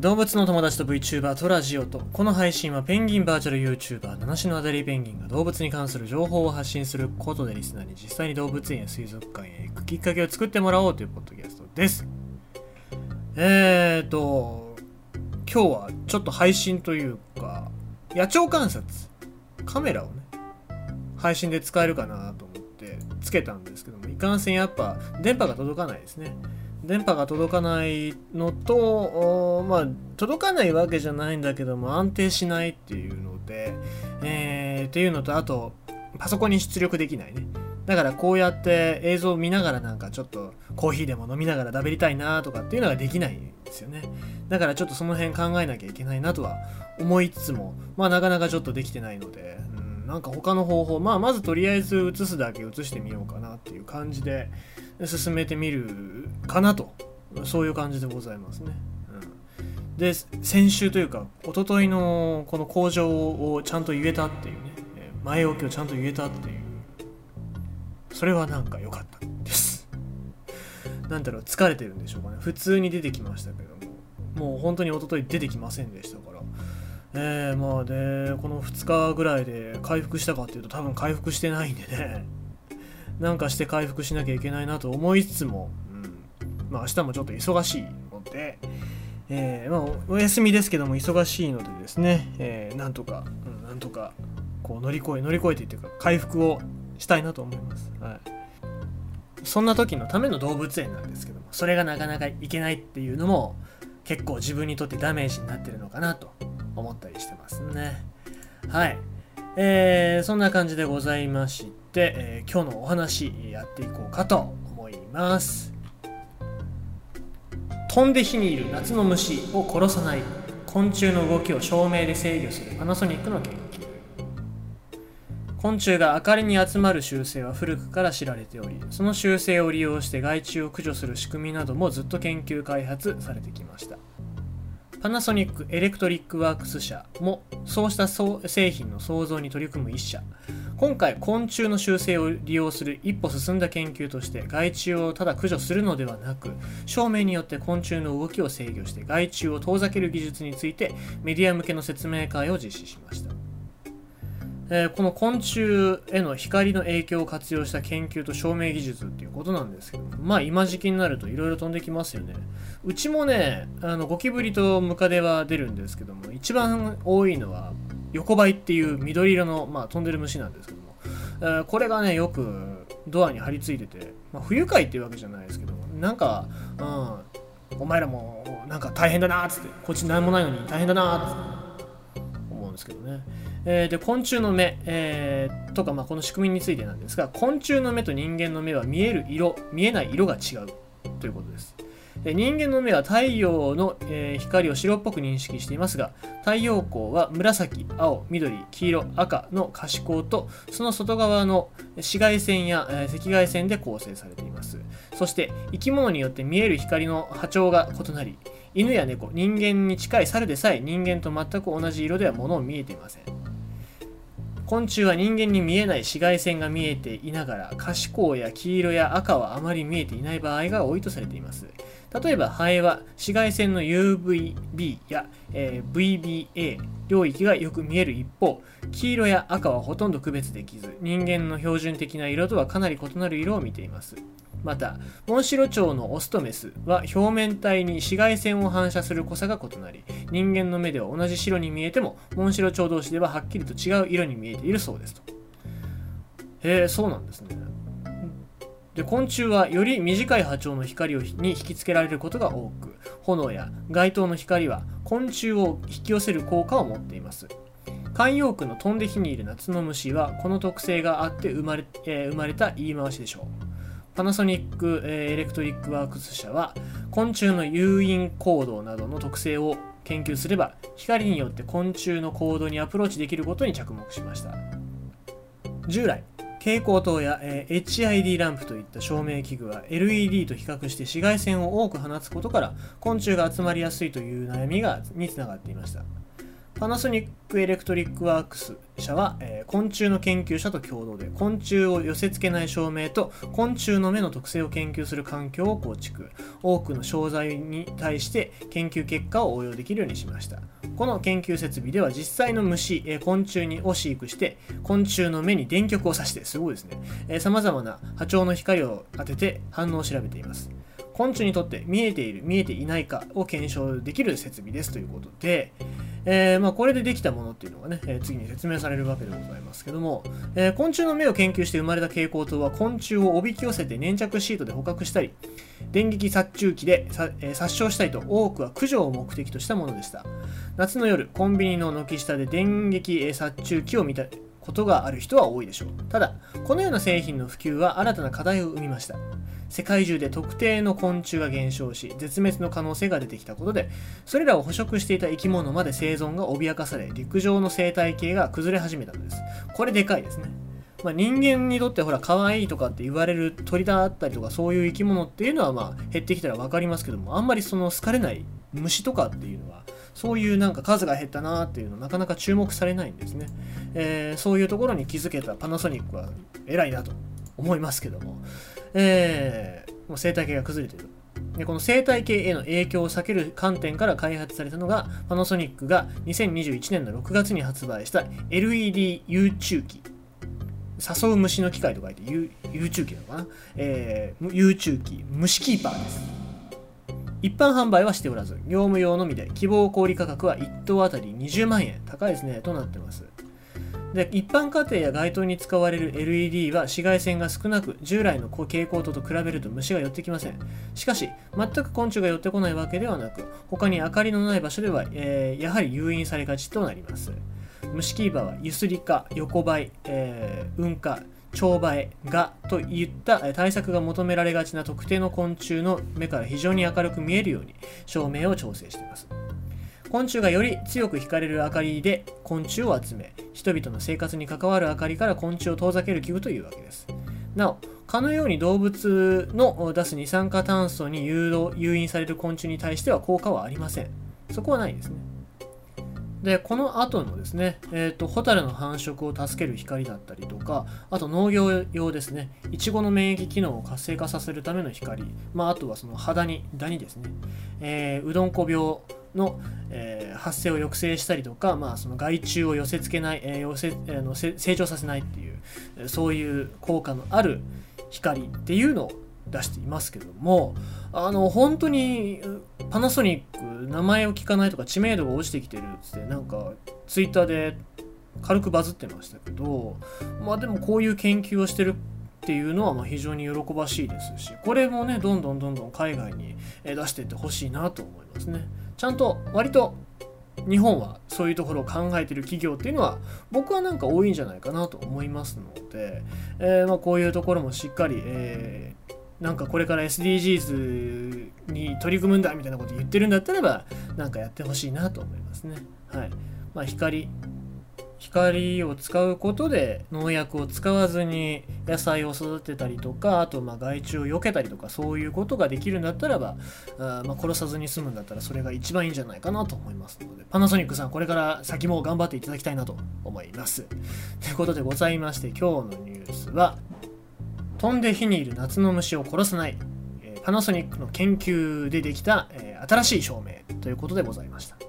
動物の友達と VTuber とラジオとこの配信はペンギンバーチャル YouTuber 七種のアデリーペンギンが動物に関する情報を発信することでリスナーに実際に動物園や水族館へ行くきっかけを作ってもらおうというポッドキャストです。えーと今日はちょっと配信というか野鳥観察カメラをね配信で使えるかなと思ってつけたんですけどもいかんせんやっぱ電波が届かないですね。電波が届かないのと、まあ、届かないわけじゃないんだけども、安定しないっていうので、えー、っていうのと、あと、パソコンに出力できないね。だからこうやって映像を見ながらなんかちょっとコーヒーでも飲みながら食べりたいなとかっていうのができないんですよね。だからちょっとその辺考えなきゃいけないなとは思いつつも、まあなかなかちょっとできてないので、うん、なんか他の方法、まあまずとりあえず映すだけ映してみようかなっていう感じで、進めてみるかなとそういう感じでございますね。うん、で先週というか一昨日のこの工場をちゃんと言えたっていうね前置きをちゃんと言えたっていうそれはなんか良かったです。なんだろう疲れてるんでしょうかね普通に出てきましたけどももう本当に一昨日出てきませんでしたから。えー、まあでこの2日ぐらいで回復したかっていうと多分回復してないんでねなんかして回復しなきゃいけないなと思いつつも、うん、まあ明日もちょっと忙しいので、えー、まあお休みですけども忙しいのでですね、えー、なんとか、うん、なんとかこう乗り越え乗り越えてっていうか回復をしたいなと思います。はい。そんな時のための動物園なんですけども、それがなかなかいけないっていうのも結構自分にとってダメージになってるのかなと思ったりしてますね。はい。えー、そんな感じでございまして、えー、今日のお話やっていこうかと思います。飛んで火にいる夏の虫を殺さない昆虫の動きを照明で制御するパナソニックの研究。昆虫が明かりに集まる習性は古くから知られておりその習性を利用して害虫を駆除する仕組みなどもずっと研究開発されてきました。パナソニックエレクトリックワークス社もそうした製品の創造に取り組む一社。今回昆虫の習性を利用する一歩進んだ研究として害虫をただ駆除するのではなく照明によって昆虫の動きを制御して害虫を遠ざける技術についてメディア向けの説明会を実施しました。えー、この昆虫への光の影響を活用した研究と照明技術っていうことなんですけどまあ今時期になるといろいろ飛んできますよね。うちもねあのゴキブリとムカデは出るんですけども一番多いのは横ばいっていう緑色の、まあ、飛んでる虫なんですけども、えー、これがねよくドアに張り付いてて、まあ、不愉快っていうわけじゃないですけどなんか、うん、お前らもなんか大変だなっつってこっち何もないのに大変だなっつって思うんですけどね。えー、で昆虫の目、えー、とか、まあ、この仕組みについてなんですが昆虫の目と人間の目は見える色見えない色が違うということです。で人間の目は太陽の、えー、光を白っぽく認識していますが太陽光は紫青緑黄色赤の可視光とその外側の紫外線や、えー、赤外線で構成されています。そして生き物によって見える光の波長が異なり犬や猫人間に近い猿でさえ人間と全く同じ色では物を見えていません。昆虫は人間に見えない紫外線が見えていながら可視光や黄色や赤はあまり見えていない場合が多いとされています。例えばハエは紫外線の UVB や、えー、VBA 領域がよく見える一方黄色や赤はほとんど区別できず人間の標準的な色とはかなり異なる色を見ています。またモンシロチョウのオスとメスは表面体に紫外線を反射する濃さが異なり人間の目では同じ白に見えてもモンシロチョウ同士でははっきりと違う色に見えているそうですと。へえそうなんですね。で昆虫はより短い波長の光をに引きつけられることが多く炎や街灯の光は昆虫を引き寄せる効果を持っています。慣用句の飛んで火にいる夏の虫はこの特性があって生まれ,、えー、生まれた言い回しでしょう。パナソニック、え、エレクトリックワークス社は昆虫の誘引行動などの特性を研究すれば光によって昆虫の行動にアプローチできることに着目しました。従来蛍光灯や、え、HID ランプといった照明器具は LED と比較して紫外線を多く放つことから昆虫が集まりやすいという悩みがにつながっていました。パナソニックエレクトリックワークス社は、えー、昆虫の研究者と共同で昆虫を寄せ付けない照明と昆虫の目の特性を研究する環境を構築。多くの商材に対して研究結果を応用できるようにしました。この研究設備では実際の虫、えー、昆虫にを飼育して昆虫の目に電極を刺してすごいですね。さまざまな波長の光を当てて反応を調べています。昆虫にとって見えている見えていないかを検証できる設備ですということで、えー、まあ、これでできたものっていうのがね、えー、次に説明されるわけでございますけども、えー、昆虫の目を研究して生まれた蛍光灯は昆虫をおびき寄せて粘着シートで捕獲したり電撃殺虫器で、え殺傷したりと多くは駆除を目的としたものでした。夏の夜コンビニの軒下で電撃殺虫器を見たことがある人は多いでしょう。ただこのような製品の普及は新たな課題を生みました。世界中で特定の昆虫が減少し絶滅の可能性が出てきたことでそれらを捕食していた生き物まで生存が脅かされ陸上の生態系が崩れ始めたのです。これでかいですね。まあ、人間にとってほら可愛いとかって言われる鳥だったりとかそういう生き物っていうのはまあ減ってきたら分かりますけどもあんまりその好かれない虫とかっていうのはそういうなんか数が減ったなっていうのなかなか注目されないんですね、えー、そういうところに気づけたパナソニックは偉いなと思いますけども。えー、もう生態系が崩れている。でこの生態系への影響を避ける観点から開発されたのがパナソニックが2021年の6月に発売した LED 誘虫機誘う虫の機械と書いて誘虫機なのかな、えー、誘虫機虫キーパーです。一般販売はしておらず業務用のみで希望小売価格は1頭あたり20万円高いですねとなってます。で一般家庭や街灯に使われる LED は紫外線が少なく従来の蛍光灯と比べると虫が寄ってきません。しかし全く昆虫が寄ってこないわけではなく他に明かりのない場所では、えー、やはり誘引されがちとなります。虫キーバーはゆすりか横ばい、えー、運化超映えがといった対策が求められがちな特定の昆虫の目から非常に明るく見えるように照明を調整しています。昆虫がより強く惹かれる明かりで昆虫を集め人々の生活に関わる明かりから昆虫を遠ざける器具というわけです。なお蚊のように動物の出す二酸化炭素に誘導誘引される昆虫に対しては効果はありません。そこはないですね。でこの後のですね、えーと、ホタルの繁殖を助ける光だったりとかあと農業用ですねいちごの免疫機能を活性化させるための光、まあ、あとはその肌にダニですね、えー、うどんこ病の、えー、発生を抑制したりとか、まあ、その害虫を寄せ付けない、えー、寄せえー、の成長させないっていうそういう効果のある光っていうのを出していますけどもあの本当にパナソニック名前を聞かないとか知名度が落ちてきてるっつってなんかツイッターで軽くバズってましたけどまあでもこういう研究をしてるっていうのはま非常に喜ばしいですしこれもねどんどんどんどん海外に出していってほしいなと思いますね。ちゃんと割と日本はそういうところを考えてる企業っていうのは僕はなんか多いんじゃないかなと思いますので、えー、まこういうところもしっかり、えーなんかこれから SDGs に取り組むんだみたいなこと言ってるんだったらばなんかやってほしいなと思いますね。はいまあ、光光を使うことで農薬を使わずに野菜を育てたりとかあとま害虫を避けたりとかそういうことができるんだったらばあ、ま、殺さずに済むんだったらそれが一番いいんじゃないかなと思いますのでパナソニックさんこれから先も頑張っていただきたいなと思います。ということでございまして今日のニュースは飛んで火にいる夏の虫を殺さない、えパナソニックの研究でできた、え新しい照明ということでございました。